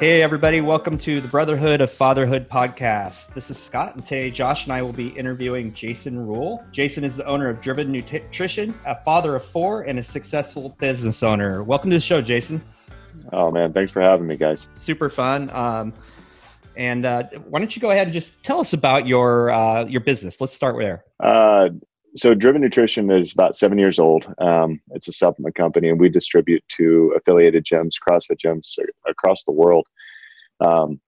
Hey, everybody, welcome to the Brotherhood of Fatherhood podcast. This is Scott, and today Josh and I will be interviewing Jason Rule. Jason is the owner of Driven Nutrition, a father of four, and a successful business owner. Welcome to the show, Jason. Oh, man, thanks for having me, guys. Super fun. Um, and uh, why don't you go ahead and just tell us about your uh, your business? Let's start there. Uh, so Driven Nutrition is about seven years old. Um, it's a supplement company, and we distribute to affiliated gyms, CrossFit gyms across the world. Um,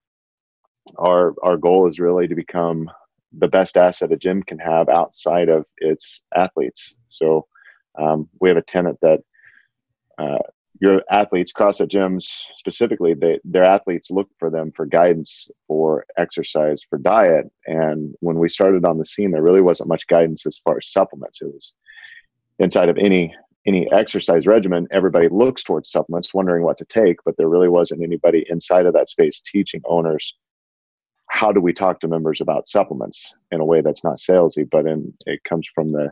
our our goal is really to become the best asset a gym can have outside of its athletes. So um, we have a tenant that uh, your athletes, CrossFit gyms specifically, they, their athletes look for them for guidance for exercise, for diet. And when we started on the scene, there really wasn't much guidance as far as supplements. It was inside of any any exercise regimen, everybody looks towards supplements, wondering what to take, but there really wasn't anybody inside of that space teaching owners how do we talk to members about supplements in a way that's not salesy, but in it comes from the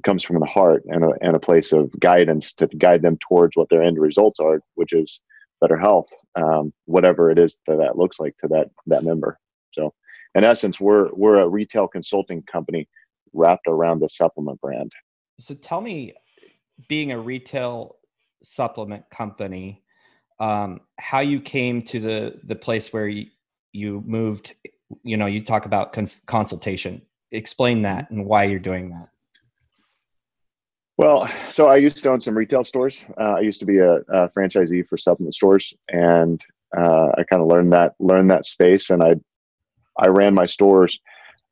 comes from the heart and a, and a place of guidance to guide them towards what their end results are, which is better health, um, whatever it is that that looks like to that that member. So, in essence, we're we're a retail consulting company wrapped around the supplement brand. So, tell me, being a retail supplement company, um, how you came to the the place where you, you moved. You know, you talk about cons- consultation. Explain that and why you're doing that. Well, so I used to own some retail stores. Uh, I used to be a, a, franchisee for supplement stores, and uh, I kind of learned that learned that space. And I I ran my stores.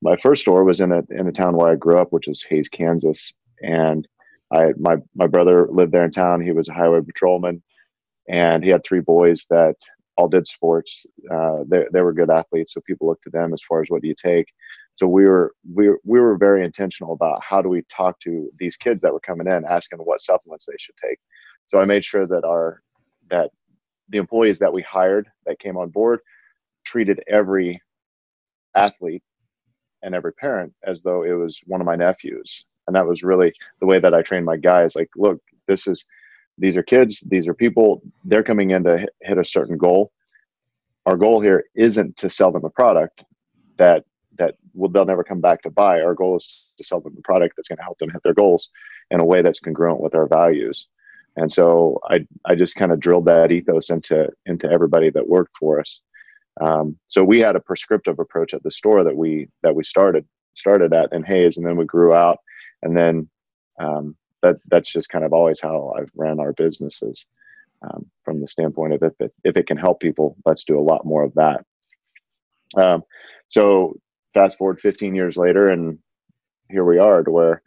My first store was in a in a town where I grew up, which was Hays, Kansas, and I my my brother lived there in town. He was a highway patrolman, and he had three boys that all did sports. Uh, they they were good athletes, so people looked to them as far as what do you take so we were we were, we were very intentional about how do we talk to these kids that were coming in asking what supplements they should take. So i made sure that our that the employees that we hired that came on board treated every athlete and every parent as though it was one of my nephews. And that was really the way that i trained my guys like look this is these are kids these are people they're coming in to hit a certain goal. Our goal here isn't to sell them a product that that will they'll never come back to buy. Our goal is to sell them a product that's going to help them hit their goals in a way that's congruent with our values. And so I I just kind of drilled that ethos into into everybody that worked for us. Um, so we had a prescriptive approach at the store that we that we started started at in Hays and then we grew out, and then um, that that's just kind of always how I've ran our businesses. Um, from the standpoint of if it, if it can help people, let's do a lot more of that. Um, so fast forward 15 years later and here we are to where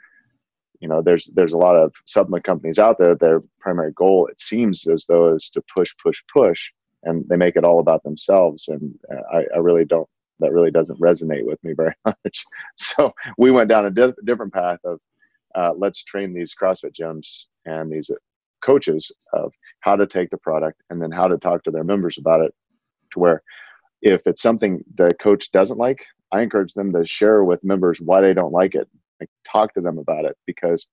you know there's there's a lot of supplement companies out there. Their primary goal it seems as though is to push push push and they make it all about themselves. And uh, i, I really don't that really doesn't resonate with me very much. So we went down a di- different path of uh, let's train these crossfit gyms and these coaches of how to take the product and then how to talk to their members about it to where if it's something the coach doesn't like I encourage them to share with members why they don't like it. Like, talk to them about it because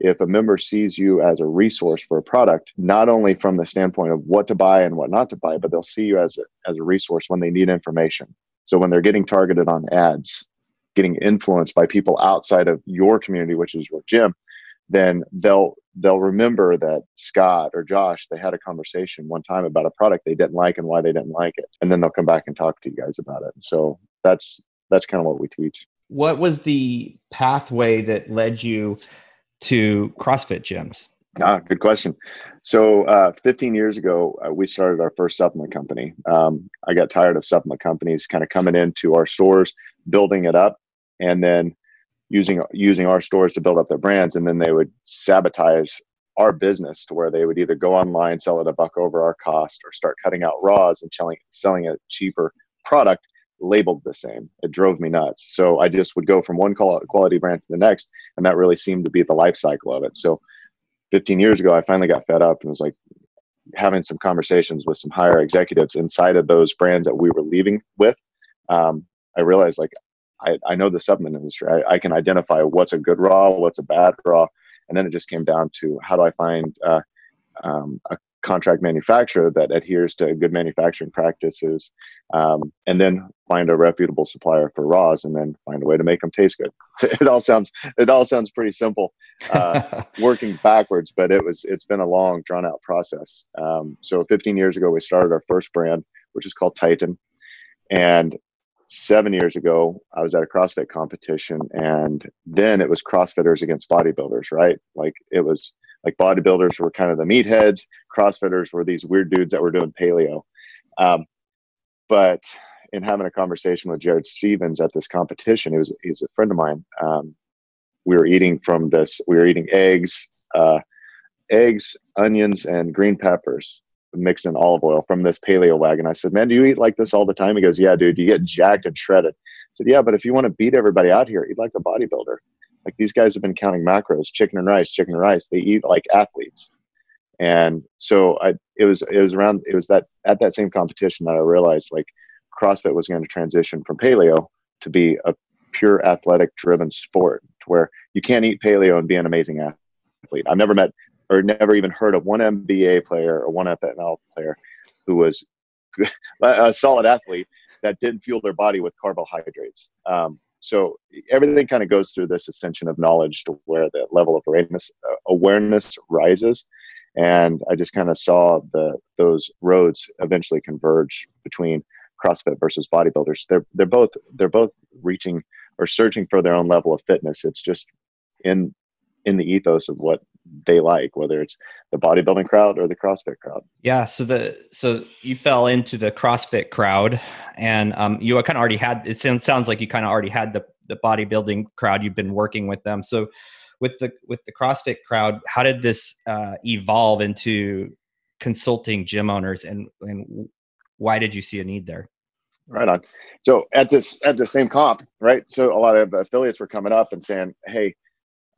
if a member sees you as a resource for a product, not only from the standpoint of what to buy and what not to buy, but they'll see you as a, as a resource when they need information. So when they're getting targeted on ads, getting influenced by people outside of your community, which is your gym, then they'll they'll remember that Scott or Josh they had a conversation one time about a product they didn't like and why they didn't like it, and then they'll come back and talk to you guys about it. So that's that's kind of what we teach. What was the pathway that led you to CrossFit gyms? Ah, good question. So, uh, 15 years ago, uh, we started our first supplement company. Um, I got tired of supplement companies kind of coming into our stores, building it up, and then using using our stores to build up their brands, and then they would sabotage our business to where they would either go online, sell it a buck over our cost, or start cutting out raws and selling selling a cheaper product labeled the same. It drove me nuts. So I just would go from one quality brand to the next, and that really seemed to be the life cycle of it. So 15 years ago, I finally got fed up and was like having some conversations with some higher executives inside of those brands that we were leaving with. Um, I realized like I, I know the supplement industry. I, I, can identify what's a good raw, what's a bad raw, and then it just came down to how do I find uh, um, a contract manufacturer that adheres to good manufacturing practices, um, and then find a reputable supplier for raws, and then find a way to make them taste good. It all sounds it all sounds pretty simple, uh, working backwards, but it was it's been a long, drawn out process. Um, so 15 years ago, we started our first brand, which is called Titan, and seven years ago, I was at a CrossFit competition, and then it was CrossFitters against bodybuilders, right? Like it was like bodybuilders were kind of the meatheads, CrossFitters were these weird dudes that were doing paleo. Um, but in having a conversation with Jared Stevens at this competition, he was he's a friend of mine. Um, we were eating from this. We were eating eggs, uh, eggs, onions, and green peppers mixed in olive oil from this paleo wagon. I said, "Man, do you eat like this all the time?" He goes, "Yeah, dude. You get jacked and shredded." I said, "Yeah, but if you want to beat everybody out here, eat like a bodybuilder." Like these guys have been counting macros, chicken and rice, chicken and rice. They eat like athletes. And so I, it was, it was around, it was that at that same competition that I realized like CrossFit was going to transition from paleo to be a pure athletic driven sport to where you can't eat paleo and be an amazing athlete. I've never met or never even heard of one NBA player or one FNL player who was a solid athlete that didn't fuel their body with carbohydrates. Um, so everything kind of goes through this ascension of knowledge to where the level of awareness uh, awareness rises. And i just kind of saw the those roads eventually converge between crossfit versus bodybuilders. They're they're both they're both reaching or searching for their own level of fitness. It's just in in the ethos of what they like, whether it's the bodybuilding crowd or the CrossFit crowd. Yeah. So the so you fell into the CrossFit crowd, and um, you kind of already had. It sounds like you kind of already had the the bodybuilding crowd. You've been working with them. So with the with the CrossFit crowd, how did this uh, evolve into consulting gym owners, and and why did you see a need there? Right on. So at this at the same comp, right? So a lot of affiliates were coming up and saying, "Hey,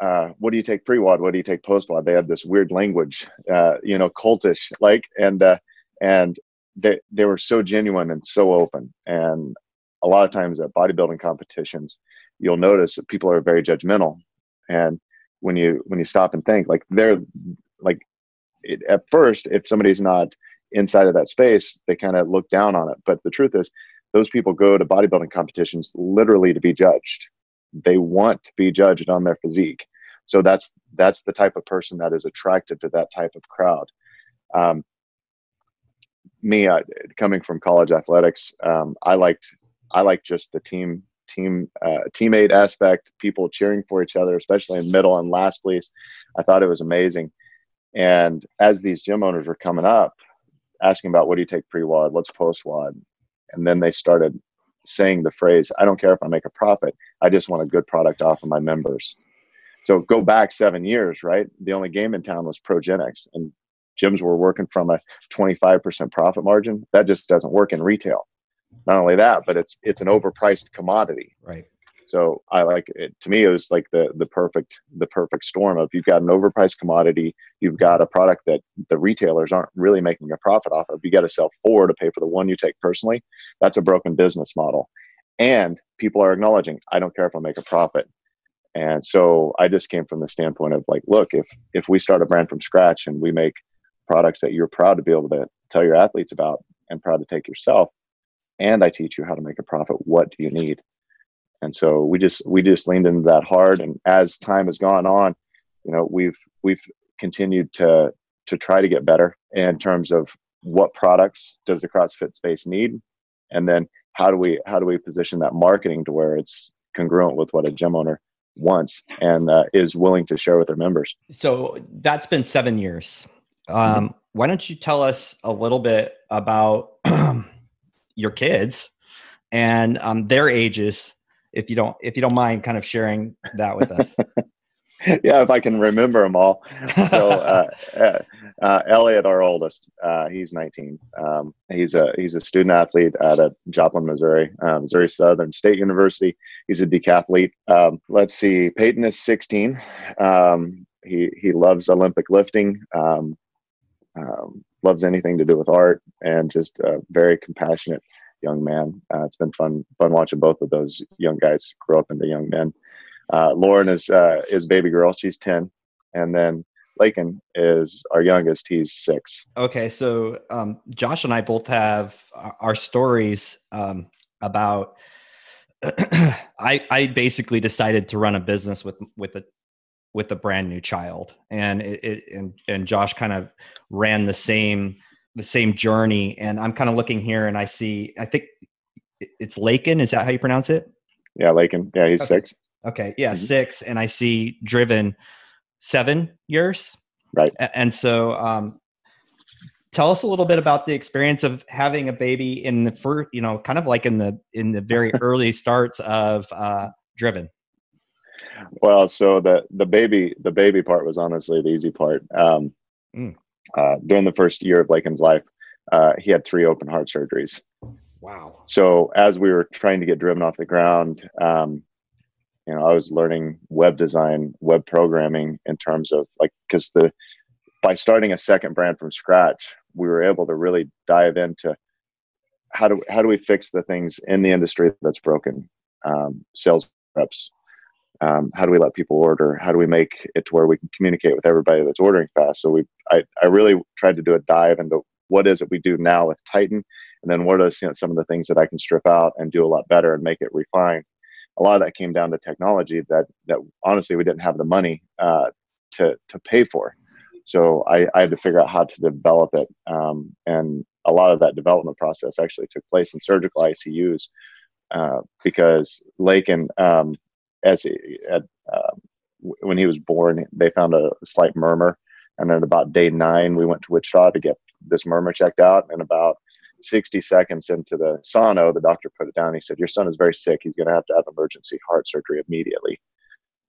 uh, what do you take pre-WOD? What do you take post-WOD? They had this weird language, uh, you know, cultish like, and, uh, and they, they were so genuine and so open. And a lot of times at bodybuilding competitions, you'll notice that people are very judgmental. And when you, when you stop and think like they're like it, at first, if somebody's not inside of that space, they kind of look down on it. But the truth is those people go to bodybuilding competitions literally to be judged they want to be judged on their physique. So that's that's the type of person that is attracted to that type of crowd. Um, me uh, coming from college athletics um, i liked i liked just the team team uh, teammate aspect people cheering for each other especially in middle and last place. I thought it was amazing. And as these gym owners were coming up asking about what do you take pre-WOD what's post-WOD and then they started saying the phrase, I don't care if I make a profit, I just want a good product off of my members. So go back seven years, right? The only game in town was Progenex, and gyms were working from a 25% profit margin. That just doesn't work in retail. Not only that, but it's it's an overpriced commodity. Right. So I like it. To me, it was like the the perfect the perfect storm of you've got an overpriced commodity, you've got a product that the retailers aren't really making a profit off of. You got to sell four to pay for the one you take personally. That's a broken business model, and people are acknowledging I don't care if I make a profit. And so I just came from the standpoint of like, look, if if we start a brand from scratch and we make products that you're proud to be able to tell your athletes about and proud to take yourself, and I teach you how to make a profit, what do you need? And so we just we just leaned into that hard and as time has gone on you know we've we've continued to to try to get better in terms of what products does the crossfit space need and then how do we how do we position that marketing to where it's congruent with what a gym owner wants and uh, is willing to share with their members so that's been seven years mm-hmm. um, mm-hmm. why don't you tell us a little bit about your kids and um, their ages if you don't if you don't mind kind of sharing that with us. Yeah if i can remember them all. So uh, uh, uh, elliot our oldest uh, he's 19 um, he's a he's a student athlete at a joplin missouri uh, missouri southern state university. He's a decathlete. Um, let's see peyton is 16 um, he he loves olympic lifting um, um, loves anything to do with art and just very compassionate young man. Uh, it's been fun fun watching both of those young guys grow up into young men. Uh, Lauren is uh, is baby girl. She's ten, and then Lakin is our youngest. He's six. Okay, so um, Josh and I both have our stories um, about. I I basically decided to run a business with with a with a brand new child, and it, it and and Josh kind of ran the same the same journey. And I'm kind of looking here, and I see I think it's Lakin. Is that how you pronounce it? Yeah, Lakin. Yeah, he's okay. six. Okay, yeah, mm-hmm. six, and I see driven seven years. Right. And so, um, tell us a little bit about the experience of having a baby in the first, you know, kind of like in the in the very early starts of uh, driven. Well, so the the baby the baby part was honestly the easy part. Um, mm. Uh, during the first year of Lakin's life, uh, he had three open heart surgeries. Wow. So as we were trying to get driven off the ground, um, you know, I was learning web design, web programming in terms of like, because the by starting a second brand from scratch, we were able to really dive into how do how do we fix the things in the industry that's broken, um, sales reps. Um, how do we let people order? How do we make it to where we can communicate with everybody that's ordering fast? So we, I, I really tried to do a dive into what is it we do now with Titan, and then what are you know, some of the things that I can strip out and do a lot better and make it refined a lot of that came down to technology that that honestly we didn't have the money uh, to to pay for. So I, I, had to figure out how to develop it, um, and a lot of that development process actually took place in surgical ICUs uh, because Lakin, um, as he, uh, when he was born, they found a slight murmur, and then about day nine, we went to Wichita to get this murmur checked out, and about 60 seconds into the sono, the doctor put it down. He said, Your son is very sick. He's going to have to have emergency heart surgery immediately.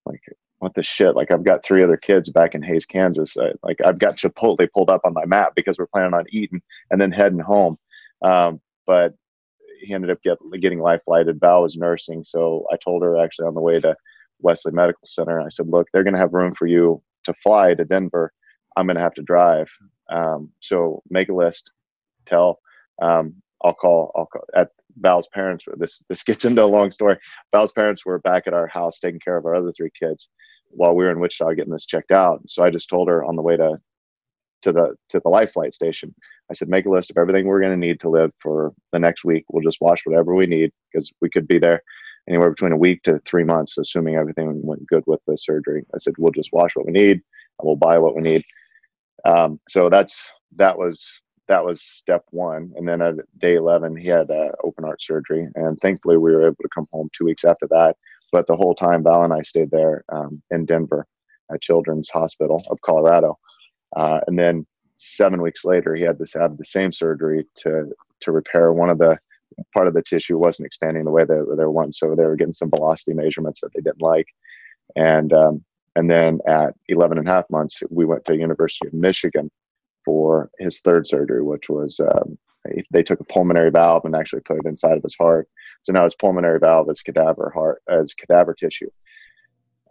Like, what the shit? Like, I've got three other kids back in Hays, Kansas. Like, I've got Chipotle pulled up on my map because we're planning on eating and then heading home. Um, but he ended up get, getting life flighted. Val was nursing. So I told her actually on the way to Wesley Medical Center, I said, Look, they're going to have room for you to fly to Denver. I'm going to have to drive. Um, so make a list, tell um, I'll call, I'll call at Val's parents. This this gets into a long story. Val's parents were back at our house taking care of our other three kids while we were in Wichita getting this checked out. So I just told her on the way to to the to the life flight station. I said, make a list of everything we're going to need to live for the next week. We'll just wash whatever we need because we could be there anywhere between a week to three months, assuming everything went good with the surgery. I said, we'll just wash what we need and we'll buy what we need. Um, so that's that was that was step one. And then at day 11, he had uh, open heart surgery. And thankfully, we were able to come home two weeks after that. But the whole time, Val and I stayed there um, in Denver at Children's Hospital of Colorado. Uh, and then seven weeks later, he had to have the same surgery to to repair one of the part of the tissue wasn't expanding the way that they were once. So they were getting some velocity measurements that they didn't like. And um, and then at 11 and a half months, we went to University of Michigan for his third surgery, which was um, they took a pulmonary valve and actually put it inside of his heart. So now his pulmonary valve is cadaver heart as cadaver tissue.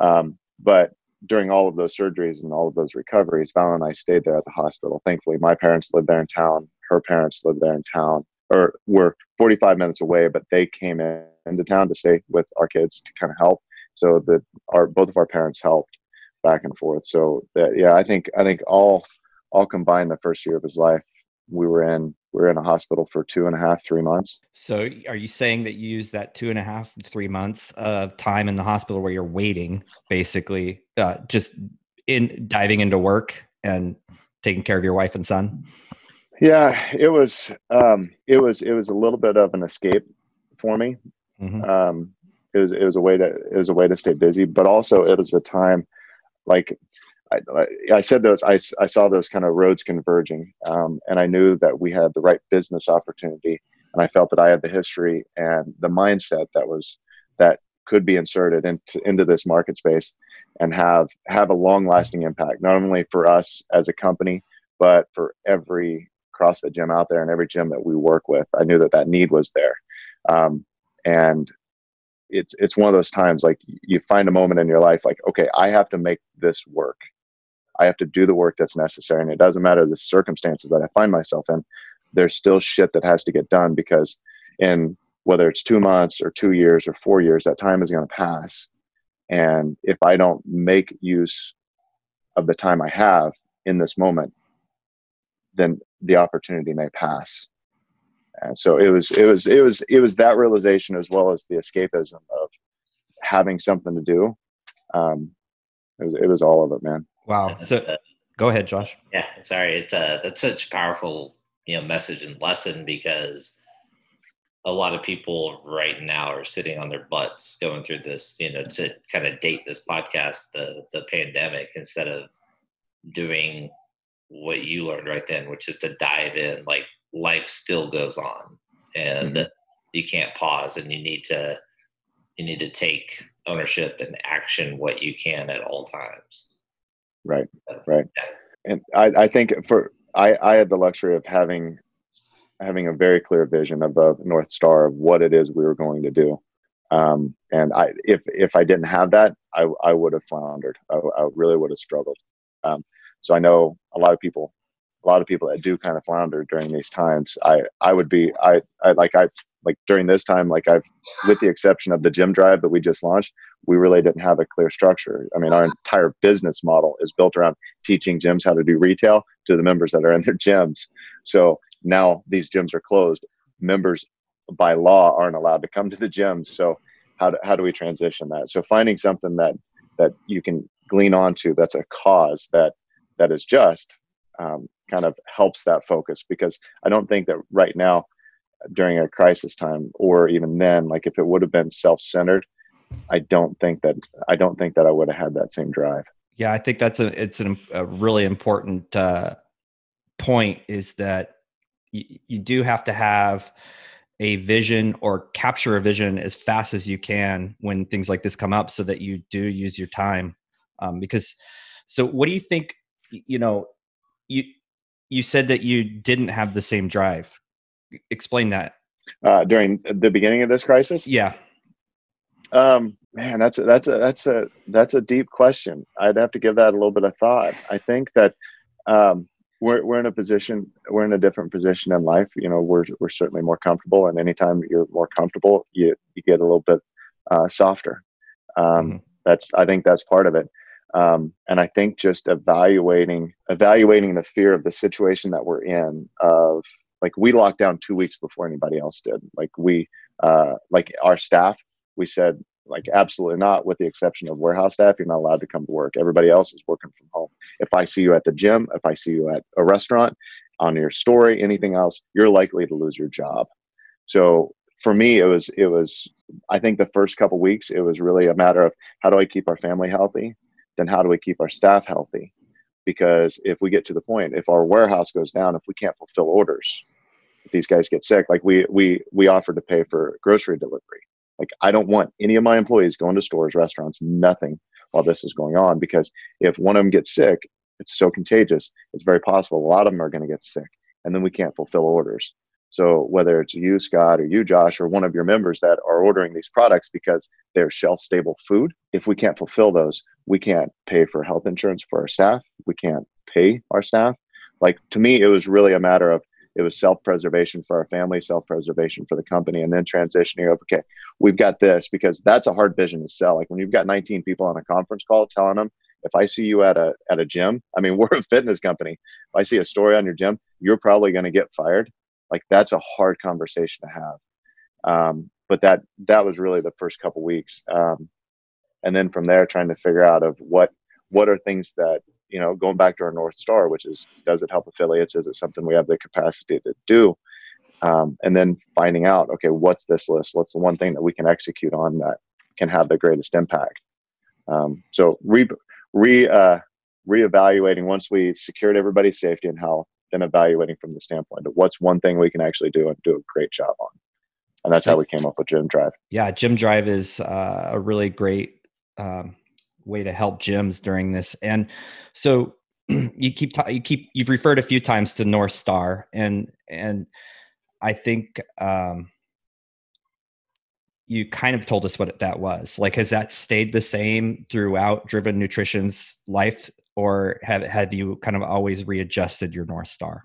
Um, but during all of those surgeries and all of those recoveries, Val and I stayed there at the hospital. Thankfully, my parents lived there in town. Her parents lived there in town, or were 45 minutes away, but they came in, into town to stay with our kids to kind of help. So that our both of our parents helped back and forth. So that yeah, I think I think all all combined the first year of his life we were in were in a hospital for two and a half three months. So are you saying that you use that two and a half three months of time in the hospital where you're waiting basically uh, just in diving into work and taking care of your wife and son? Yeah it was um, it was it was a little bit of an escape for me. Mm-hmm. um, it was it was a way to it was a way to stay busy but also it was a time like I, I said those I, I saw those kind of roads converging um, and i knew that we had the right business opportunity and i felt that i had the history and the mindset that was that could be inserted into into this market space and have have a long lasting impact not only for us as a company but for every CrossFit gym out there and every gym that we work with. I knew that that need was there, um, and it's it's one of those times like you find a moment in your life like okay, I have to make this work, I have to do the work that's necessary. And it doesn't matter the circumstances that I find myself in, there's still shit that has to get done because in whether it's two months or two years or four years, that time is going to pass. And if I don't make use of the time I have in this moment, then the opportunity may pass. And so it was, it was, it was, it was that realization as well as the escapism of having something to do. Um, it was, it was all of it, man. Wow. So go ahead, Josh. Yeah, sorry. It's a that's such a powerful you know message and lesson because a lot of people right now are sitting on their butts going through this, you know, to kind of date this podcast, the the pandemic, instead of doing what you learned right then, which is to dive in. Like life still goes on, and mm-hmm. you can't pause, and you need to you need to take ownership and action what you can at all times. Right, right. And I, I think for I, I had the luxury of having having a very clear vision of the north star of what it is we were going to do. Um, and i if if i didn't have that i, I would have floundered. I, I really would have struggled. Um, so i know a lot of people a lot of people that do kind of flounder during these times i i would be i, I like i like during this time like i've with the exception of the gym drive that we just launched we really didn't have a clear structure. I mean our entire business model is built around teaching gyms how to do retail to the members that are in their gyms. So now these gyms are closed. Members by law aren't allowed to come to the gyms so how do, how do we transition that? So finding something that that you can glean onto that's a cause that that is just um, kind of helps that focus because i don't think that right now during a crisis time or even then like if it would have been self-centered i don't think that i don't think that i would have had that same drive. Yeah i think that's a it's an, a really important uh, point is that y- you do have to have a vision or capture a vision as fast as you can when things like this come up so that you do use your time. Um, because so what do you think you know you you said that you didn't have the same drive explain that. Uh, during the beginning of this crisis? Yeah. Um man that's a, that's a that's a that's a deep question. I'd have to give that a little bit of thought. I think that um we're, we're in a position we're in a different position in life. You know we're, we're certainly more comfortable and anytime you're more comfortable you, you get a little bit uh, softer. Um, mm-hmm. that's i think that's part of it. Um, and i think just evaluating evaluating the fear of the situation that we're in of like we locked down two weeks before anybody else did. Like we uh, like our staff we said like absolutely not with the exception of warehouse staff you're not allowed to come to work. Everybody else is working from home. If i see you at the gym if i see you at a restaurant on your story anything else you're likely to lose your job. So for me it was it was i think the first couple weeks it was really a matter of how do i keep our family healthy? Then how do we keep our staff healthy because if we get to the point if our warehouse goes down if we can't fulfill orders if these guys get sick like we we we offered to pay for grocery delivery. Like i don't want any of my employees going to stores restaurants nothing while this is going on because if one of them gets sick it's so contagious it's very possible a lot of them are going to get sick and then we can't fulfill orders so whether it's you, Scott, or you, Josh, or one of your members that are ordering these products because they're shelf stable food, if we can't fulfill those, we can't pay for health insurance for our staff. We can't pay our staff. Like to me, it was really a matter of it was self preservation for our family, self preservation for the company, and then transitioning okay, we've got this because that's a hard vision to sell. Like when you've got 19 people on a conference call telling them, if I see you at a at a gym, I mean we're a fitness company. If I see a story on your gym, you're probably going to get fired like that's a hard conversation to have. Um, but that that was really the first couple weeks. Um, and then from there trying to figure out of what what are things that you know going back to our north star which is does it help affiliates? Is it something we have the capacity to do? Um, and then finding out okay what's this list? What's the one thing that we can execute on that can have the greatest impact? Um, so re, re uh, reevaluating once we secured everybody's safety and health and evaluating from the standpoint of what's one thing we can actually do and do a great job on. And that's how we came up with Gym Drive. Yeah, Gym Drive is uh, a really great um, way to help gyms during this. And so you keep ta- you keep you've referred a few times to North Star, and and I think um, you kind of told us what that was. Like, has that stayed the same throughout Driven Nutrition's life or have have you kind of always readjusted your north star?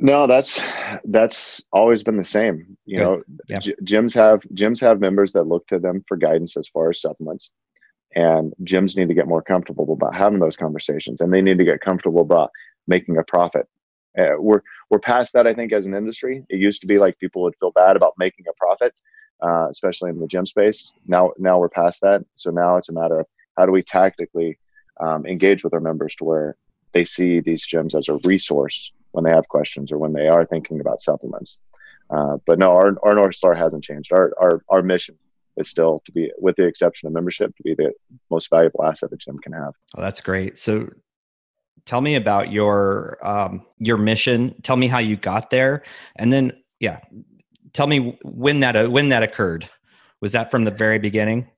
No that's that's always been the same you Good. know yeah. gyms have gyms have members that look to them for guidance as far as supplements and gyms need to get more comfortable about having those conversations and they need to get comfortable about making a profit. Uh, we're we're past that i think as an industry. It used to be like people would feel bad about making a profit uh, especially in the gym space. Now now we're past that. So now it's a matter of how do we tactically um, engage with our members to where they see these gyms as a resource when they have questions or when they are thinking about supplements uh, but no our, our north star hasn't changed our, our our mission is still to be, with the exception of membership, to be the most valuable asset the gym can have. Oh, that's great. So, tell me about your um, your mission. Tell me how you got there, and then yeah, tell me when that when that occurred. Was that from the very beginning?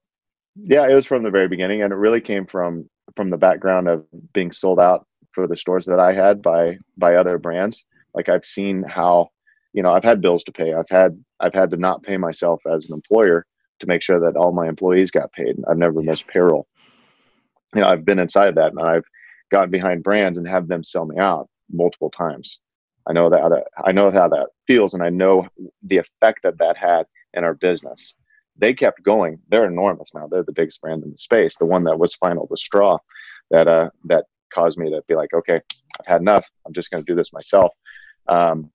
Yeah, it was from the very beginning, and it really came from from the background of being sold out for the stores that I had by by other brands. Like I've seen how, you know, I've had bills to pay. I've had I've had to not pay myself as an employer to make sure that all my employees got paid. I've never missed payroll. You know, I've been inside that and I've gotten behind brands and have them sell me out multiple times. I know that I know how that feels, and I know the effect that that had in our business. They kept going. They're enormous now. They're the biggest brand in the space. The one that was final, the straw, that uh, that caused me to be like, okay, I've had enough. I'm just going to do this myself. Um,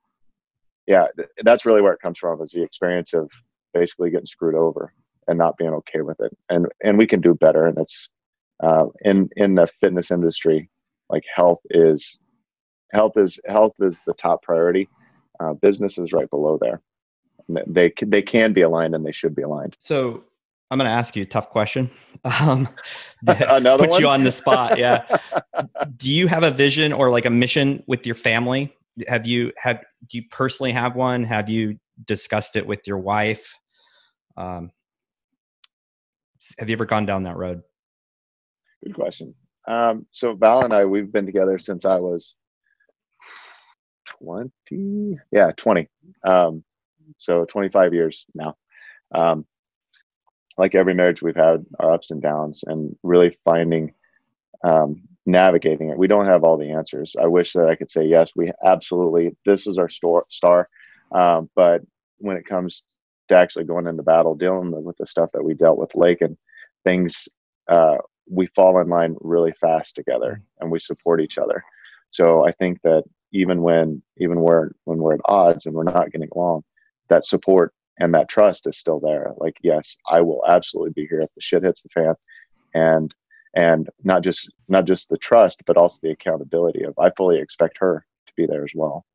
yeah, that's really where it comes from. Is the experience of basically getting screwed over and not being okay with it. And and we can do better. And it's uh, in in the fitness industry, like health is health is health is the top priority. Uh, business is right below there. They they can be aligned and they should be aligned. So I'm going to ask you a tough question. Um, Another put one? you on the spot. Yeah. do you have a vision or like a mission with your family? Have you have do you personally have one? Have you discussed it with your wife? Um, have you ever gone down that road? Good question. Um, so Val and I, we've been together since I was 20. Yeah, 20. Um, so 25 years now. Um, like every marriage, we've had our ups and downs and really finding, um, navigating it. We don't have all the answers. I wish that I could say, yes, we absolutely, this is our store, star. Um, but when it comes to actually going into battle, dealing with the stuff that we dealt with Lakin things, uh, we fall in line really fast together and we support each other. So I think that even when even we're when we're at odds and we're not getting along, that support and that trust is still there. Like, yes, I will absolutely be here if the shit hits the fan, and and not just not just the trust, but also the accountability of I fully expect her to be there as well.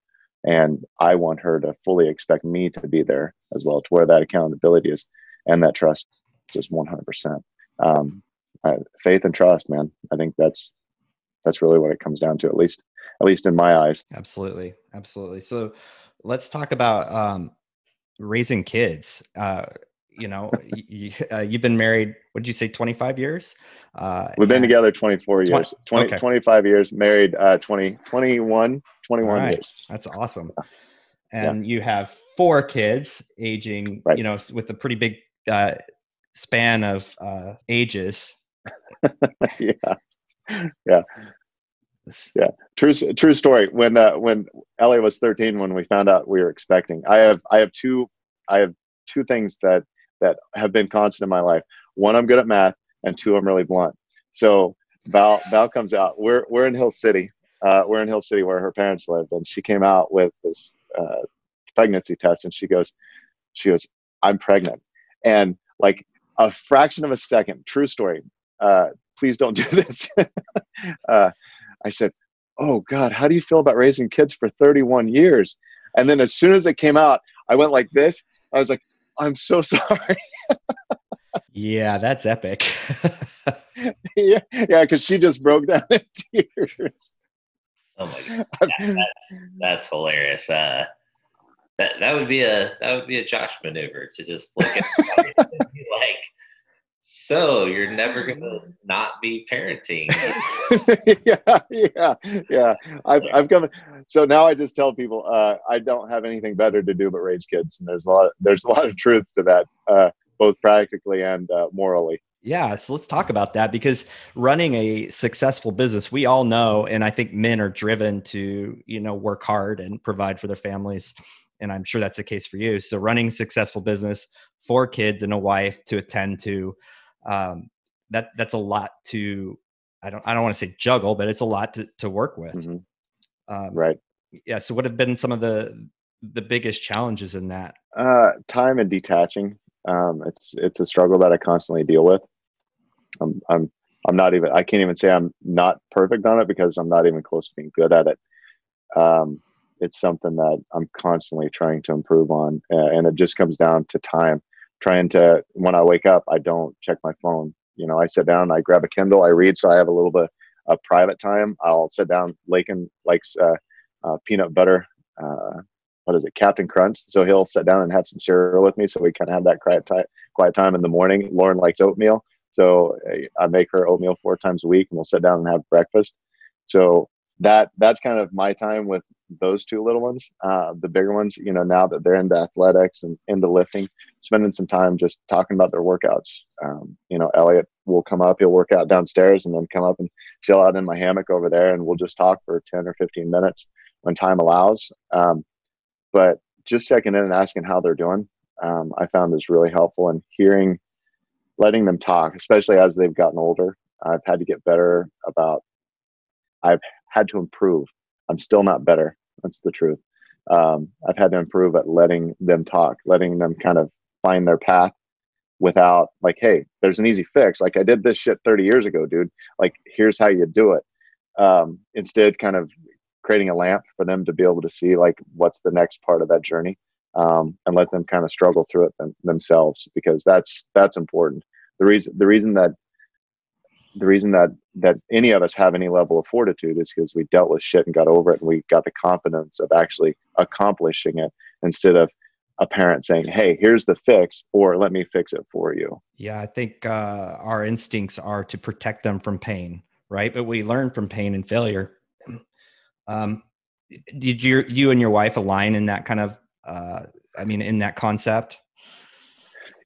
And i want her to fully expect me to be there as well to where that accountability is and that trust is 100% um, faith and trust man. I think that's that's really what it comes down to at least at least in my eyes. Absolutely. Absolutely. So let's talk about um, raising kids uh, you know you, uh, you've been married what did you say 25 years uh, we've been together 24 years 20, okay. 25 years married uh, 20 21 21 right. years that's awesome and yeah. you have four kids aging right. you know with a pretty big uh, span of uh, ages yeah yeah yeah true true story when uh, when ellie was 13 when we found out we were expecting i have i have two i have two things that that have been constant in my life. One, I'm good at math, and two, I'm really blunt. So Val Val comes out. We're we're in Hill City. Uh, we're in Hill City where her parents lived, and she came out with this uh, pregnancy test, and she goes, she goes, I'm pregnant, and like a fraction of a second, true story. Uh, please don't do this. I said, Oh God, how do you feel about raising kids for 31 years? And then as soon as it came out, I went like this. I was like, I'm so sorry. yeah, that's epic. yeah, yeah, because she just broke down in tears. Oh my god, that's that's hilarious. Uh, that that would be a that would be a Josh maneuver to just look at and be like, so you're never gonna not be parenting. yeah, yeah, yeah. I've I've come. So now I just tell people uh, I don't have anything better to do but raise kids, and there's a lot there's a lot of truth to that, uh, both practically and uh, morally. Yeah, so let's talk about that because running a successful business, we all know, and I think men are driven to you know work hard and provide for their families, and I'm sure that's the case for you. So running a successful business, four kids and a wife to attend to um, that that's a lot to I don't I don't want to say juggle, but it's a lot to to work with. Mhm. Um, Right. Yeah. So what have been some of the the biggest challenges in that? Uh, time and detaching. Um, it's it's a struggle that I constantly deal with. I'm I'm I'm not even I can't even say I'm not perfect on it because I'm not even close to being good at it. Um, it's something that I'm constantly trying to improve on, uh, and it just comes down to time. Trying to when I wake up, I don't check my phone. You know, I sit down, I grab a Kindle, I read, so I have a little bit of private time. I'll sit down. Lakin likes uh, uh, peanut butter. Uh, what is it, Cap'n Crunch? So he'll sit down and have some cereal with me. So we kind of have that quiet time, quiet time in the morning. Lauren likes oatmeal, so I make her oatmeal four times a week, and we'll sit down and have breakfast. So that that's kind of my time with those two little ones. Uh, the bigger ones, you know, now that they're into athletics and into lifting, spending some time just talking about their workouts. Um, you know, Elliot will come up, he'll work out downstairs, and then come up and chill out in my hammock over there, and we'll just talk for ten or fifteen minutes when time allows. Um, but just checking in and asking how they're doing, um, I found is really helpful. And hearing, letting them talk, especially as they've gotten older. I've had to get better about. I've had to improve. I'm still not better. That's the truth. Um, I've had to improve at letting them talk, letting them kind of find their path without like, hey, there's an easy fix. Like I did this shit 30 years ago, dude. Like here's how you do it. Um, instead, kind of creating a lamp for them to be able to see like what's the next part of that journey um, and let them kind of struggle through it them, themselves because that's that's important the reason the reason that the reason that that any of us have any level of fortitude is because we dealt with shit and got over it and we got the confidence of actually accomplishing it instead of a parent saying hey here's the fix or let me fix it for you Yeah, I think uh, our instincts are to protect them from pain, right? But we learn from pain and failure. Um, did you you and your wife align in that kind of? Uh, I mean, in that concept?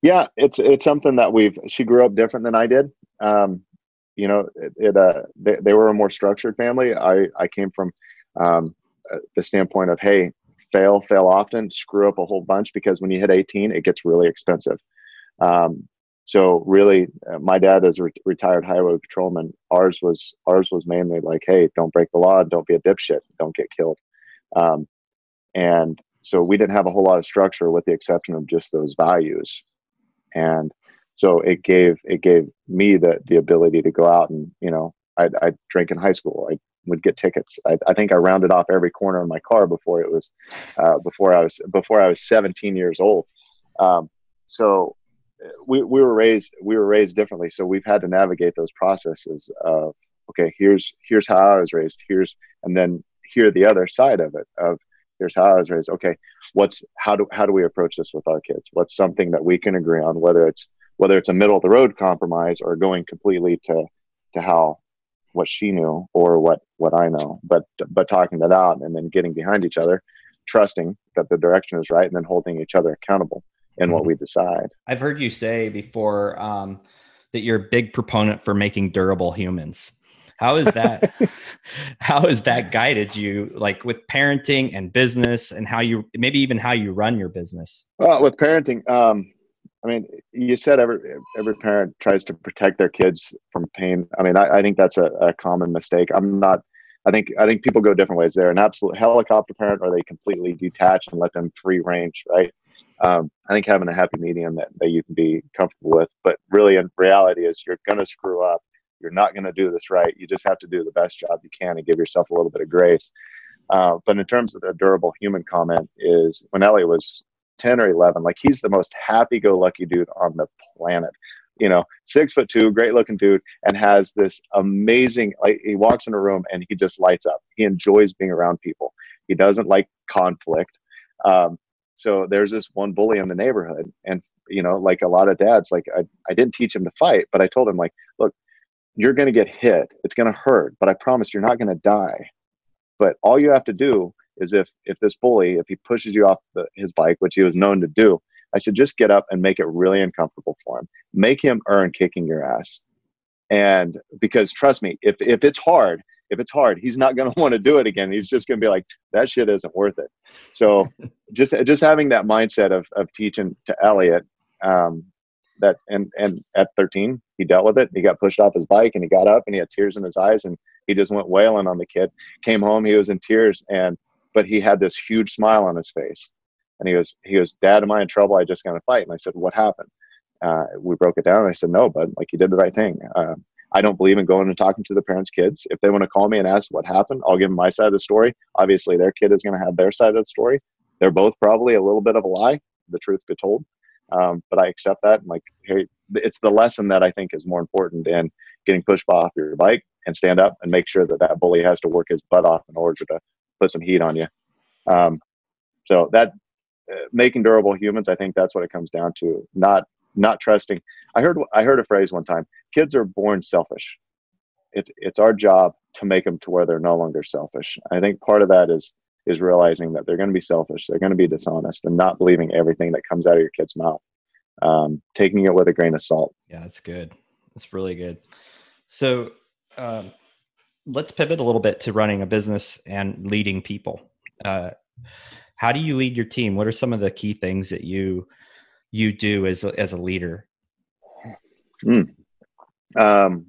yeah it's it's something that we've she grew up different than i did um you know it, it uh they, they were a more structured family. I i came from um uh, the standpoint of hey fail fail often screw up a whole bunch because when you hit 18 it gets really expensive. Um so really uh, my dad is a re- retired highway patrolman. Ours was ours was mainly like hey don't break the law don't be a dipshit don't get killed. Um and so we didn't have a whole lot of structure with the exception of just those values. And so it gave it gave me the the ability to go out and you know i i drink in high school i would get tickets I, I think i rounded off every corner in my car before it was uh, before i was before i was 17 years old um, so we, we were raised we were raised differently so we've had to navigate those processes of okay here's here's how i was raised here's and then hear the other side of it of here's how I was raised. Okay, what's how do how do we approach this with our kids? What's something that we can agree on, whether it's whether it's a middle of the road compromise or going completely to to how what she knew or what what I know, but but talking it out and then getting behind each other, trusting that the direction is right, and then holding each other accountable in what we decide. I've heard you say before um, that you're a big proponent for making durable humans. How is that? how has that guided you, like with parenting and business, and how you maybe even how you run your business? Well, with parenting, um, I mean, you said every every parent tries to protect their kids from pain. I mean, I, I think that's a, a common mistake. I'm not. I think I think people go different ways. They're an absolute helicopter parent, or they completely detach and let them free range. Right. Um, I think having a happy medium that, that you can be comfortable with, but really in reality is you're going to screw up. You're not going to do this right. You just have to do the best job you can and give yourself a little bit of grace. Uh, but in terms of the durable human comment, is when Elliot was 10 or 11, like he's the most happy go lucky dude on the planet. You know, six foot two, great looking dude, and has this amazing, like, he walks in a room and he just lights up. He enjoys being around people. He doesn't like conflict. Um, so there's this one bully in the neighborhood. And, you know, like a lot of dads, like I, I didn't teach him to fight, but I told him, like, look, you're going to get hit. It's going to hurt, but I promise you're not going to die. But all you have to do is if if this bully, if he pushes you off the, his bike, which he was known to do, I said just get up and make it really uncomfortable for him. Make him earn kicking your ass. And because trust me, if if it's hard, if it's hard, he's not going to want to do it again. He's just going to be like, that shit isn't worth it. So just just having that mindset of of teaching to Elliot, um, that and and at 13 he dealt with it he got pushed off his bike and he got up and he had tears in his eyes and he just went wailing on the kid came home he was in tears and but he had this huge smile on his face and he goes he goes dad am i in trouble i just got a fight and i said what happened uh, we broke it down and i said no but like you did the right thing uh, I don't believe in going and talking to the parents' kids. If they want to call me and ask what happened, I'll give them my side of the story. Obviously, their kid is going to have their side of the story. They're both probably a little bit of a lie, the truth be told. Um, but I accept that. Like, hey, it's the lesson that I think is more important in getting pushed off your bike and stand up and make sure that that bully has to work his butt off in order to put some heat on you. Um, so that uh, making durable humans, I think that's what it comes down to. Not not trusting. I heard I heard a phrase one time. Kids are born selfish. It's it's our job to make them to where they're no longer selfish. I think part of that is is realizing that they're going to be selfish, they're going to be dishonest, and not believing everything that comes out of your kid's mouth. Um, taking it with a grain of salt. Yeah, that's good. That's really good. So um, let's pivot a little bit to running a business and leading people. Uh, how do you lead your team? What are some of the key things that you you do as a, as a leader? Mm. Um,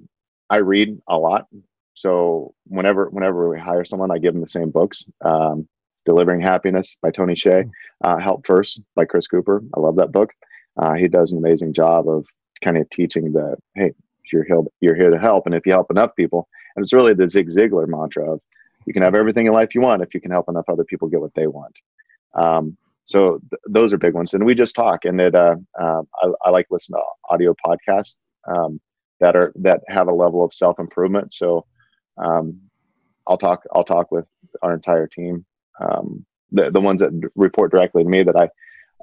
I read a lot. So whenever whenever we hire someone, I give them the same books. Um, Delivering Happiness by Tony Hsieh, mm. uh, Help First by Chris Cooper. I love that book. Uh, he does an amazing job of kind of teaching that hey, you're here, you're here to help, and if you help enough people, and it's really the Zig Ziglar mantra of you can have everything in life you want if you can help enough other people get what they want. Um, so th- those are big ones. And we just talk and it uh, uh, I, I, like listen to audio podcasts um, that are that have a level of self-improvement. So um, i'll talk i'll talk with our entire team. Um, the, the ones that report directly to me that i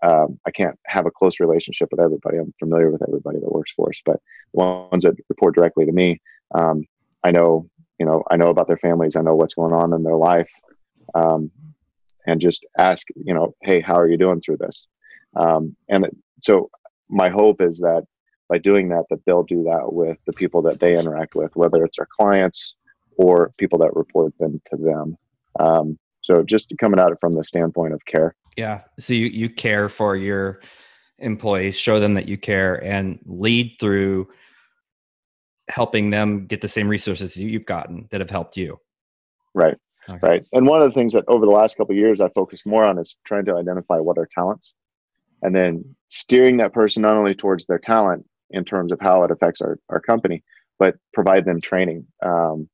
um, i can't have a close relationship with everybody. I'm familiar with everybody that works for us but the ones that report directly to me um, i know you know i know about their families i know what's going on in their life um, and just ask, you know, hey, how are you doing through this? Um, and so my hope is that by doing that, that they'll do that with the people that they interact with, whether it's our clients or people that report them to them. Um, so just coming at it from the standpoint of care. Yeah. So you, you care for your employees, show them that you care and lead through helping them get the same resources you've gotten that have helped you. Right. Okay. Right. And one of the things that over the last couple years I focused more on is trying to identify what are talents and then steering that person not only towards their talent in terms of how it affects our, our company, but provide them training. Um,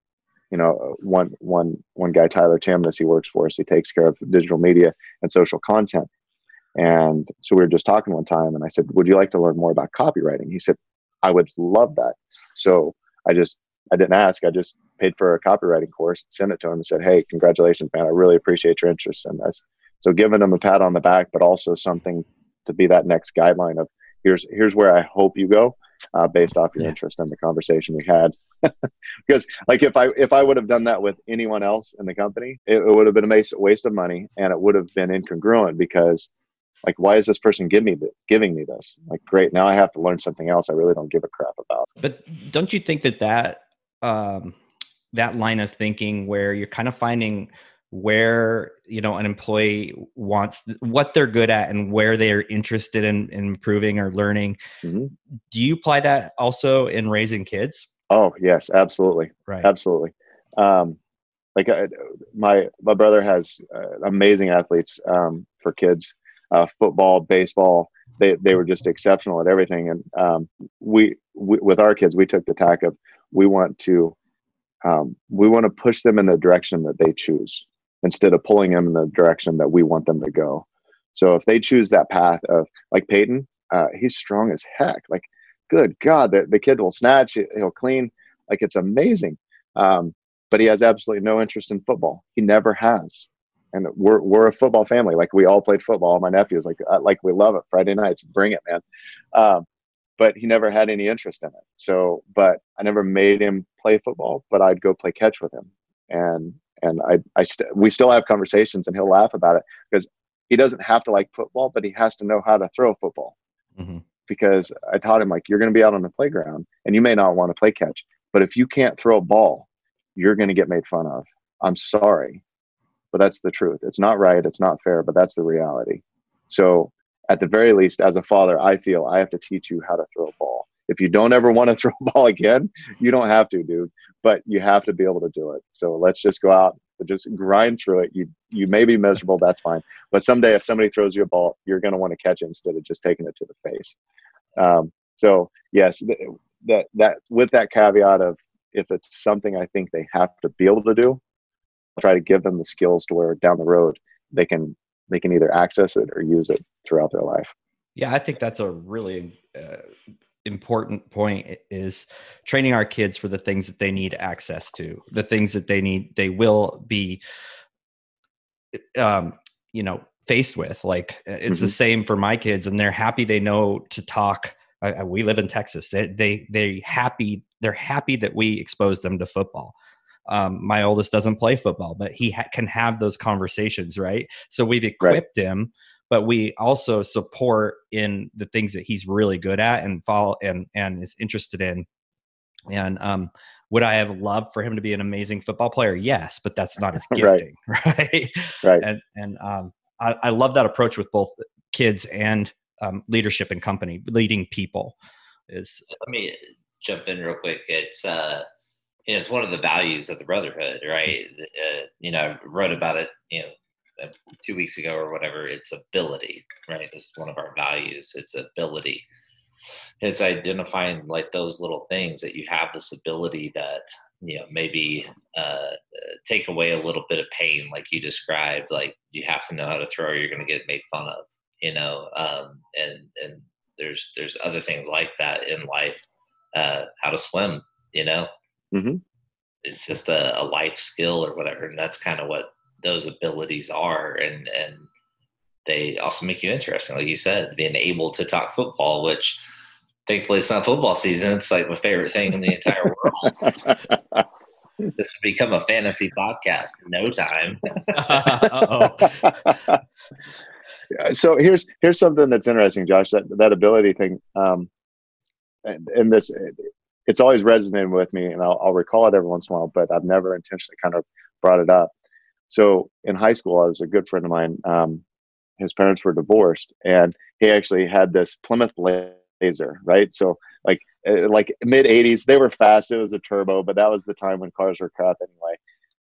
you know, one, one, one guy, Tyler Chamness, he works for us. He takes care of digital media and social content. And so we were just talking one time and I said, would you like to learn more about copywriting? He said, I would love that. So I just, I didn't ask. I just paid for a copywriting course, sent it to him and said, Hey, congratulations, man. I really appreciate your interest in this. So giving him a pat on the back, but also something to be that next guideline of here's, here's where I hope you go uh, based off your yeah. interest in the conversation we had. because like if I, if I would have done that with anyone else in the company, it, it would have been a waste of money and it would have been incongruent because like why is this person give me giving me this? Like great now i have to learn something else i really don't give a crap about. But don't you think that that um that line of thinking where you're kind of finding where you know an employee wants what they're good at and where they're interested in, in improving or learning mm-hmm. do you apply that also in raising kids? Oh yes absolutely. Right. Absolutely. Um, like uh, my my brother has uh, amazing athletes um, for kids uh, football baseball they, they were just exceptional at everything and um, we, we with our kids we took the tack of we want to um, we want to push them in the direction that they choose instead of pulling them in the direction that we want them to go. So if they choose that path of like Peyton, uh, he's strong as heck. Like, good God, the, the kid will snatch, he'll clean. Like it's amazing. Um, but he has absolutely no interest in football. He never has. And we're, we're a football family. Like we all played football. My nephews like, uh, like we love it. Friday nights, bring it, man. Um, but he never had any interest in it. So, but I never made him play football, but I'd go play catch with him. And, and I, I st- we still have conversations and he'll laugh about it because he doesn't have to like football, but he has to know how to throw a football. Mm-hmm. Because I taught him like, you're going to be out on the playground and you may not want to play catch, but if you can't throw a ball, you're going to get made fun of. I'm sorry, but that's the truth. It's not right. It's not fair, but that's the reality. So at the very least, as a father, I feel I have to teach you how to throw a ball. If you don't ever want to throw a ball again, you don't have to, dude. But you have to be able to do it. So let's just go out, just grind through it. You you may be miserable, that's fine. But someday, if somebody throws you a ball, you're going to want to catch it instead of just taking it to the face. Um, so yes, th- that that with that caveat of if it's something I think they have to be able to do, try to give them the skills to where down the road they can they can either access it or use it throughout their life. Yeah, I think that's a really uh, important point is training our kids for the things that they need access to, the things that they need they will be um, you know, faced with. Like it's mm-hmm. the same for my kids and they're happy they know to talk I, we live in Texas. They they they happy they're happy that we expose them to football. Um, my oldest doesn't play football, but he ha- can have those conversations, right? So we've equipped right. him, but we also support in the things that he's really good at and follow and and is interested in. And um, would I have loved for him to be an amazing football player? Yes, but that's not his gifting, right? Right. right. And and um, I, I love that approach with both kids and um, leadership and company, leading people. Is let me jump in real quick. It's uh, you know, it's one of the values of the brotherhood, right? Uh, you know, I wrote about it, you know, uh, two weeks ago or whatever. It's ability, right? It's one of our values. It's ability. It's identifying like those little things that you have this ability that you know maybe uh, take away a little bit of pain, like you described. Like you have to know how to throw, or you're going to get made fun of, you know. Um, and and there's there's other things like that in life. Uh, how to swim, you know, Mm-hmm. It's just a, a life skill or whatever, and that's kind of what those abilities are, and and they also make you interesting, like you said, being able to talk football, which thankfully it's not football season. It's like my favorite thing in the entire world. this would become a fantasy podcast in no time. so here's here's something that's interesting, Josh. That that ability thing, um, and, and this it's always resonated with me and I'll, I'll, recall it every once in a while, but I've never intentionally kind of brought it up. So in high school, I was a good friend of mine. Um, his parents were divorced and he actually had this Plymouth Laser, right? So like, uh, like mid 80s, they were fast. It was a turbo, but that was the time when cars were crap anyway.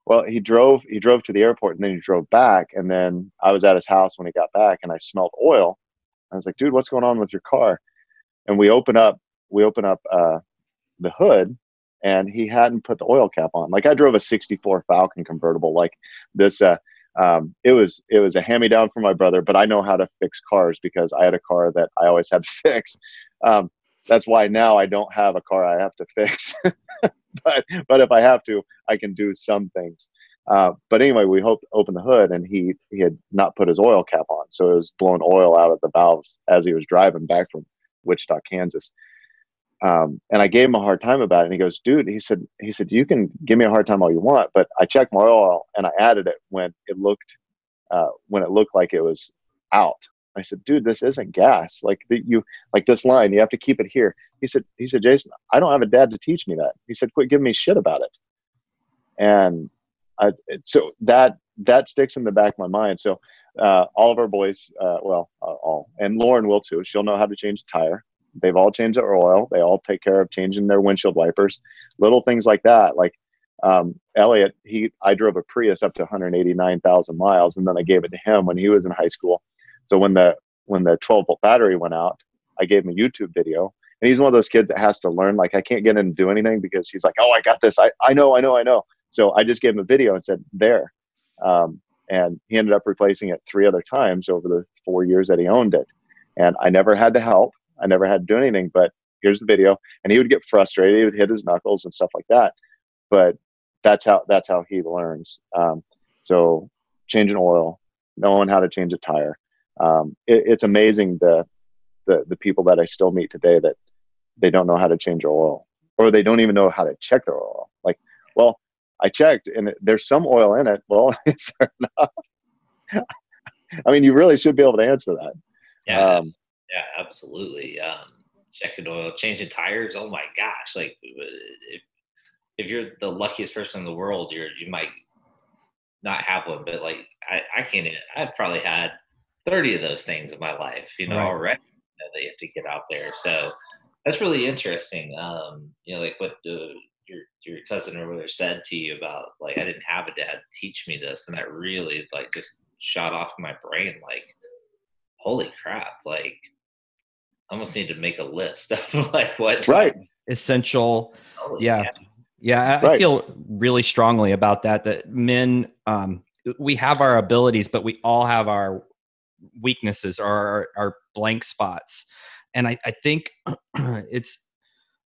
Well, he drove, he drove to the airport and then he drove back. And then I was at his house when he got back and I smelled oil. I was like, dude, what's going on with your car? And we open up, we open up, uh, the hood and he hadn't put the oil cap on. Like I drove a 64 Falcon convertible like this uh um, it was it was a hand me down from my brother, but I know how to fix cars because I had a car that I always had to fix. Um, that's why now I don't have a car I have to fix. but but if I have to, I can do some things. Uh, but anyway, we hope open the hood, and he he had not put his oil cap on, so it was blowing oil out of the valves as he was driving back from Wichita, Kansas. Um, and I gave him a hard time about it. And he goes, dude, he said, he said, you can give me a hard time all you want, but I checked my oil and I added it when it looked, uh, when it looked like it was out. I said, dude, this isn't gas. Like the, you, like this line, you have to keep it here. He said, he said, Jason, I don't have a dad to teach me that. He said, quit giving me shit about it. And I, so that, that sticks in the back of my mind. So, uh, all of our boys, uh, well, uh, all, and Lauren will too. She'll know how to change a tire. They've all changed their oil. They all take care of changing their windshield wipers, little things like that. Like um, Elliot, he I drove a Prius up to 189,000 miles, and then I gave it to him when he was in high school. So when the when the 12 volt battery went out, I gave him a YouTube video. And he's one of those kids that has to learn. Like I can't get him to do anything because he's like, oh, I got this. I, I know, I know, I know. So I just gave him a video and said, there. Um, and he ended up replacing it three other times over the four years that he owned it. And I never had to help. I never had to do anything, but here's the video. And he would get frustrated. He would hit his knuckles and stuff like that. But that's how that's how he learns. Um, so changing oil, knowing how to change a tire. Um, it, it's amazing the, the the people that I still meet today that they don't know how to change oil or they don't even know how to check their oil. Like, well, I checked and there's some oil in it. Well, is there enough? I mean, you really should be able to answer that. Yeah. Um, yeah, absolutely. Um, checking oil, changing tires. Oh my gosh! Like if if you're the luckiest person in the world, you're you might not have one, but like I I can't. Even, I've probably had 30 of those things in my life, you know, right. already you know, they have to get out there. So that's really interesting. Um, you know, like what the, your your cousin or whatever said to you about like I didn't have a dad teach me this, and that really like just shot off my brain. Like, holy crap! Like, almost need to make a list of like what right essential. yeah. yeah. Yeah, I, right. feel really strongly about that. That men, um, we have our abilities, but we all have our weaknesses or our, our blank spots. And I, I think it's,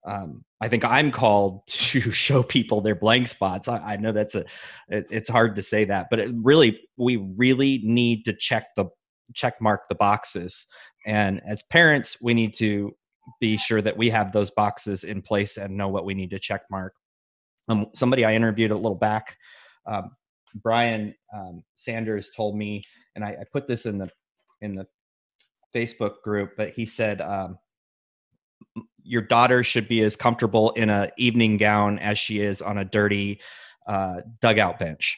um, I think I'm called to show people their blank spots. I, I know that's a, it, it's hard to say that, but it really, we really need to check the check mark the boxes. And as parents, we need to be sure that we have those boxes in place and know what we need to check mark. Um, somebody I interviewed a little back, um, Brian um, Sanders told me, and I, I, put this in the in the Facebook group, but he said um, your daughter should be as comfortable in a evening gown as she is on a dirty uh, dugout bench,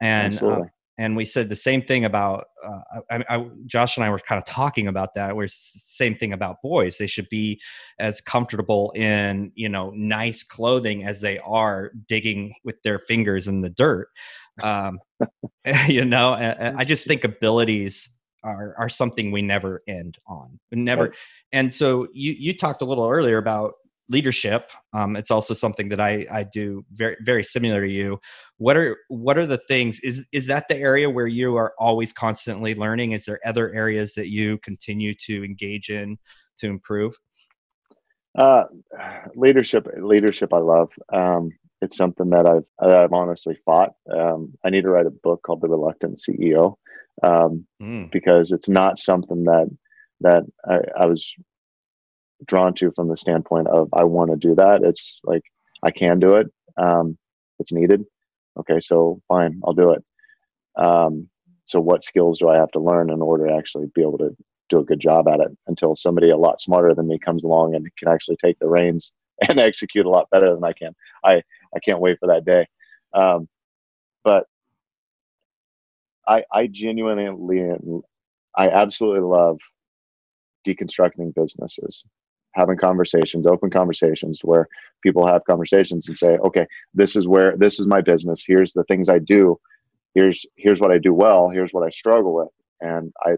and uh, and we said the same thing about uh, I, I, Josh and I were kind of talking about that. We're same thing about boys; they should be as comfortable in you know nice clothing as they are digging with their fingers in the dirt. Um, you know, I, I just think abilities are are something we never end on. We never. And so you you talked a little earlier about leadership um, it's also something that i i do very very similar to you. What are what are the things is is that the area where you are always constantly learning? Is there other areas that you continue to engage in to improve? Uh, leadership leadership i love. Um, it's something that i've i've honestly fought. Um, i need to write a book called the reluctant ceo um, mm. because it's not something that that I, I was drawn to from the standpoint of I want to do that. It's like I can do it. Um, it's needed. Okay, so fine, I'll do it. Um, so what skills do I have to learn in order to actually be able to do a good job at it until somebody a lot smarter than me comes along and can actually take the reins and execute a lot better than I can. I I can't wait for that day. Um, but I I genuinely I absolutely love deconstructing businesses having conversations, open conversations where people have conversations and say, okay, this is where this is my business. Here's the things I do. Here's here's what I do well. Here's what I struggle with, and I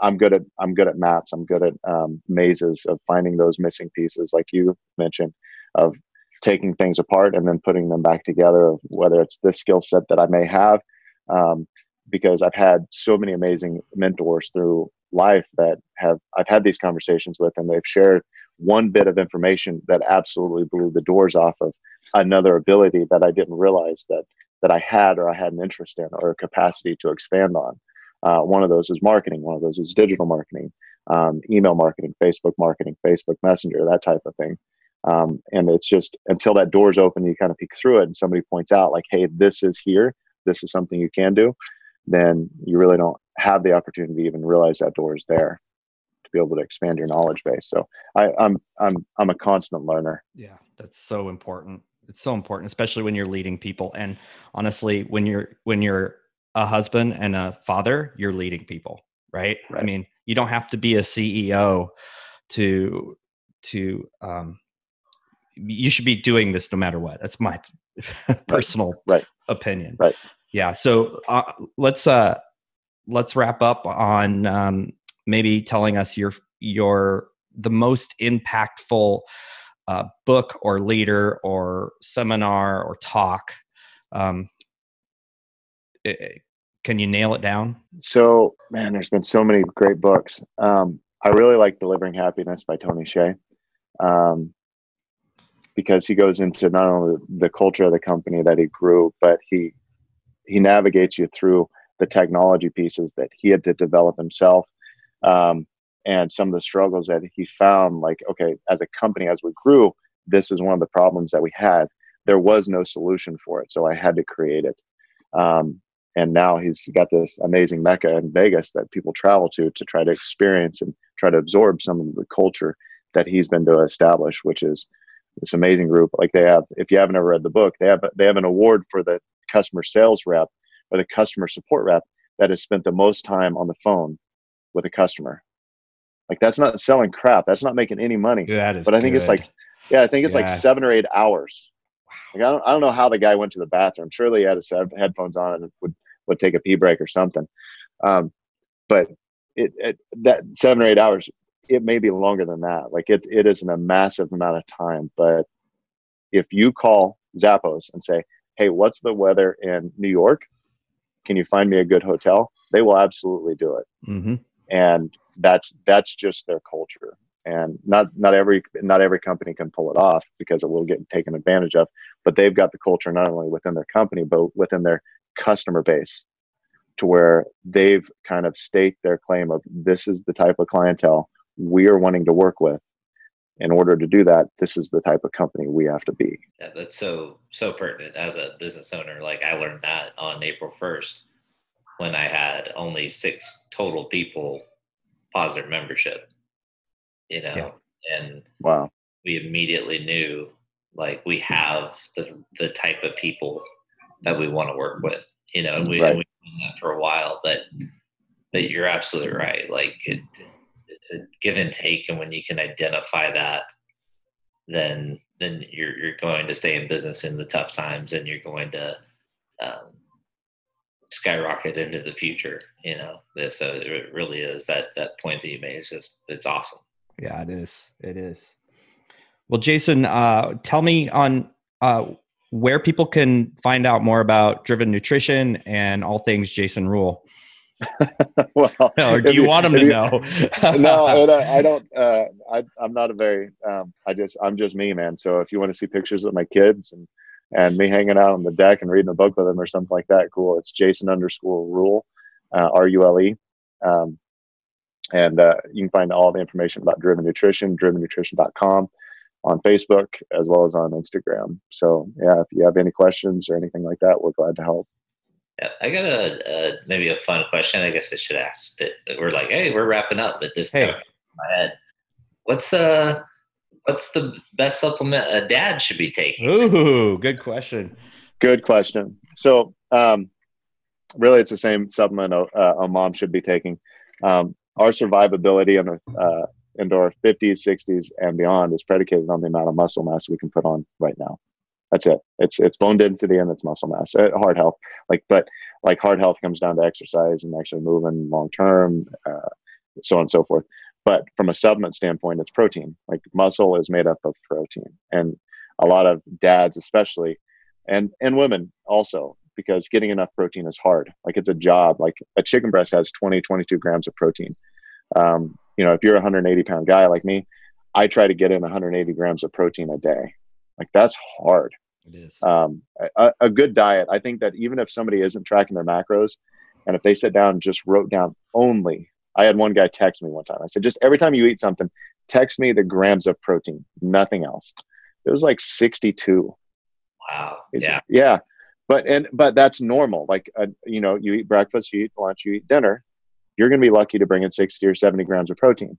I'm good at I'm good at maps. I'm good at um, mazes of finding those missing pieces, like you mentioned, of taking things apart and then putting them back together. Whether it's this skill set that I may have, um, because I've had so many amazing mentors through life that have I've had these conversations with, and they've shared one bit of information that absolutely blew the doors off of another ability that I didn't realize that that I had or I had an interest in or a capacity to expand on. Uh, one of those is marketing. One of those is digital marketing, um, email marketing, Facebook marketing, Facebook Messenger, that type of thing. Um, and it's just until that door's open, you kind of peek through it, and somebody points out like, "Hey, this is here. This is something you can do." Then you really don't have the opportunity to even realize that door is there to be able to expand your knowledge base. So I, I'm I'm I'm a constant learner. Yeah, that's so important. It's so important, especially when you're leading people. And honestly, when you're when you're a husband and a father, you're leading people, right? right. I mean, you don't have to be a CEO to to um you should be doing this no matter what. That's my personal right. Right. opinion. Right. Yeah. So uh, let's uh let's wrap up on um, maybe telling us your your the most impactful uh, book or leader or seminar or talk. Um, it, can you nail it down? So, man, there's been so many great books. Um, I really like Delivering Happiness by Tony Hsieh um, because he goes into not only the culture of the company that he grew, but he he navigates you through the technology pieces that he had to develop himself um, and some of the struggles that he found like okay as a company as we grew this is one of the problems that we had. There was no solution for it so i had to create it. Um, and now he's got this amazing mecca in vegas that people travel to to try to experience and try to absorb some of the culture that he's been to establish which is this amazing group. Like they have if you haven't ever read the book they have they have an award for the customer sales rep or the customer support rep that has spent the most time on the phone with a customer. Like that's not selling crap. That's not making any money. That is but I think it's like, yeah, I think it's like seven or eight hours. Like I don't, I don't know how the guy went to the bathroom. Surely he had his headphones on and would would take a pee break or something. Um, but it, it that seven or eight hours, it may be longer than that. Like it it isn't a massive amount of time. But if you call Zappos and say, "Hey, what's the weather in New York? Can you find me a good hotel?" They will absolutely do it Mhm. and that's that's just their culture and not not every not every company can pull it off because it will get taken advantage of but they've got the culture not only within their company but within their customer base to where they've kind of staked their claim of this is the type of clientele we are wanting to work with in order to do that this is the type of company we have to be Yeah, that's so so pertinent as a business owner. Like I learned that on April first when I had only six total people pause their membership. You know, Yeah. and wow we immediately knew like we have the the type of people that we want to work with. You know, and we Right. and we've done that for a while, but but you're absolutely right. Like it, it's a give and take, and when you can identify that, then then you're you're going to stay in business in the tough times, and you're going to um, skyrocket into the future. You know, so it really is that that point that you made is just it's awesome. Yeah, it is. It is. Well, Jason, uh, tell me on uh, where people can find out more about Driven Nutrition and all things Jason Rule. well Or do if you want them to you- know? no, I don't- I don't. Uh, I, I'm not a very. Um, I just. I'm just me, man. So if you want to see pictures of my kids and and me hanging out on the deck and reading a book with them or something like that, cool. It's Jason underscore Rule, uh, R U L E, um, and uh, you can find all the information about Driven Nutrition, drivennutrition.com, on Facebook as well as on Instagram. So yeah, if you have any questions or anything like that, we're glad to help. Yeah, I got a, a maybe a fun question. I guess I should ask. That that we're like, hey, we're wrapping up, but this Hey. kind of came to my head. What's the what's the best supplement a dad should be taking? Ooh, good question. Good question. So, um, really, it's the same supplement a, a mom should be taking. Um, our survivability in, uh, into our 50s, 60s, and beyond is predicated on the amount of muscle mass we can put on right now. That's it. It's it's bone density and it's muscle mass. Uh, heart health, like, but like heart health comes down to exercise and actually moving long term, uh, so on and so forth. But from a supplement standpoint, it's protein. Like muscle is made up of protein, and a lot of dads, especially, and and women also because getting enough protein is hard like it's a job like a chicken breast has 20 22 grams of protein um, you know if you're a 180 pound guy like me i try to get in 180 grams of protein a day like that's hard It is. um, a, a good diet i think that even if somebody isn't tracking their macros and if they sit down and just wrote down only i had one guy text me one time i said just every time you eat something text me the grams of protein nothing else it was like 62 Wow. Yeah. Yeah. But and but that's normal. Like uh, you know, you eat breakfast, you eat lunch, you eat dinner. You're going to be lucky to bring in 60 or 70 grams of protein.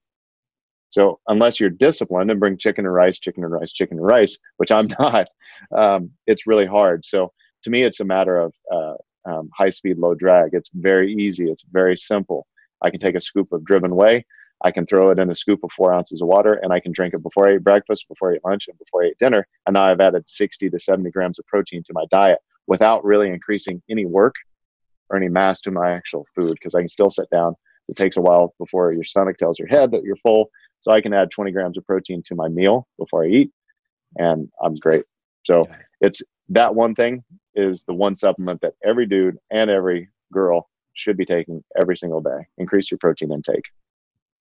So unless you're disciplined and bring chicken and rice, chicken and rice, chicken and rice, which I'm not, um, it's really hard. So to me, it's a matter of uh, um, high speed, low drag. It's very easy. It's very simple. I can take a scoop of driven whey. I can throw it in a scoop of four ounces of water and I can drink it before I eat breakfast, before I eat lunch, and before I eat dinner. And now I've added 60 to 70 grams of protein to my diet without really increasing any work or any mass to my actual food because I can still sit down. It takes a while before your stomach tells your head that you're full. So I can add 20 grams of protein to my meal before I eat, and I'm great. So Yeah. it's that one thing is the one supplement that every dude and every girl should be taking every single day. Increase your protein intake.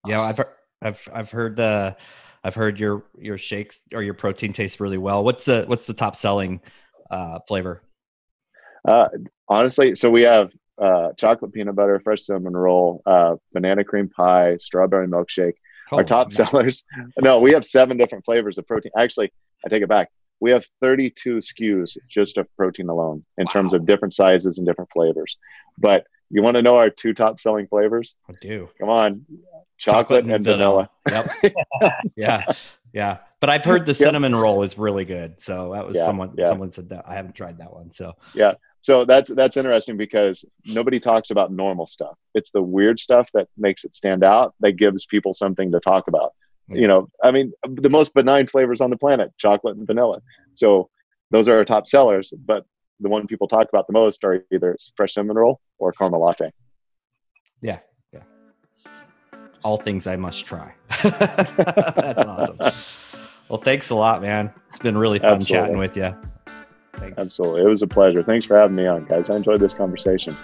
Yeah, I've heard, I've I've heard uh, I've heard your your shakes or your protein tastes really well. What's the what's the top selling uh, flavor? Uh, honestly, so we have uh, chocolate peanut butter, fresh cinnamon roll, uh, banana cream pie, strawberry milkshake. Oh, Our top man. sellers. No, we have seven different flavors of protein. Actually, I take it back. We have 32 SKUs just of protein alone in terms of different sizes and different flavors. But you want to know our two top selling flavors? I do. Come on, chocolate, and, vanilla. Yep. yeah, yeah. But I've heard the Yep. cinnamon roll is really good. So that was Yeah, someone yeah. someone said that. I haven't tried that one. So so that's that's interesting because nobody talks about normal stuff. It's the weird stuff that makes it stand out. That gives people something to talk about. You know, I mean, the most benign flavors on the planet, chocolate and vanilla. So those are our top sellers. But the one people talk about the most are either fresh cinnamon roll or caramel latte. Yeah, yeah. All things I must try. That's awesome. Well, thanks a lot, man. It's been really fun Absolutely. chatting with you. Thanks. Absolutely. It was a pleasure. Thanks for having me on, guys. I enjoyed this conversation.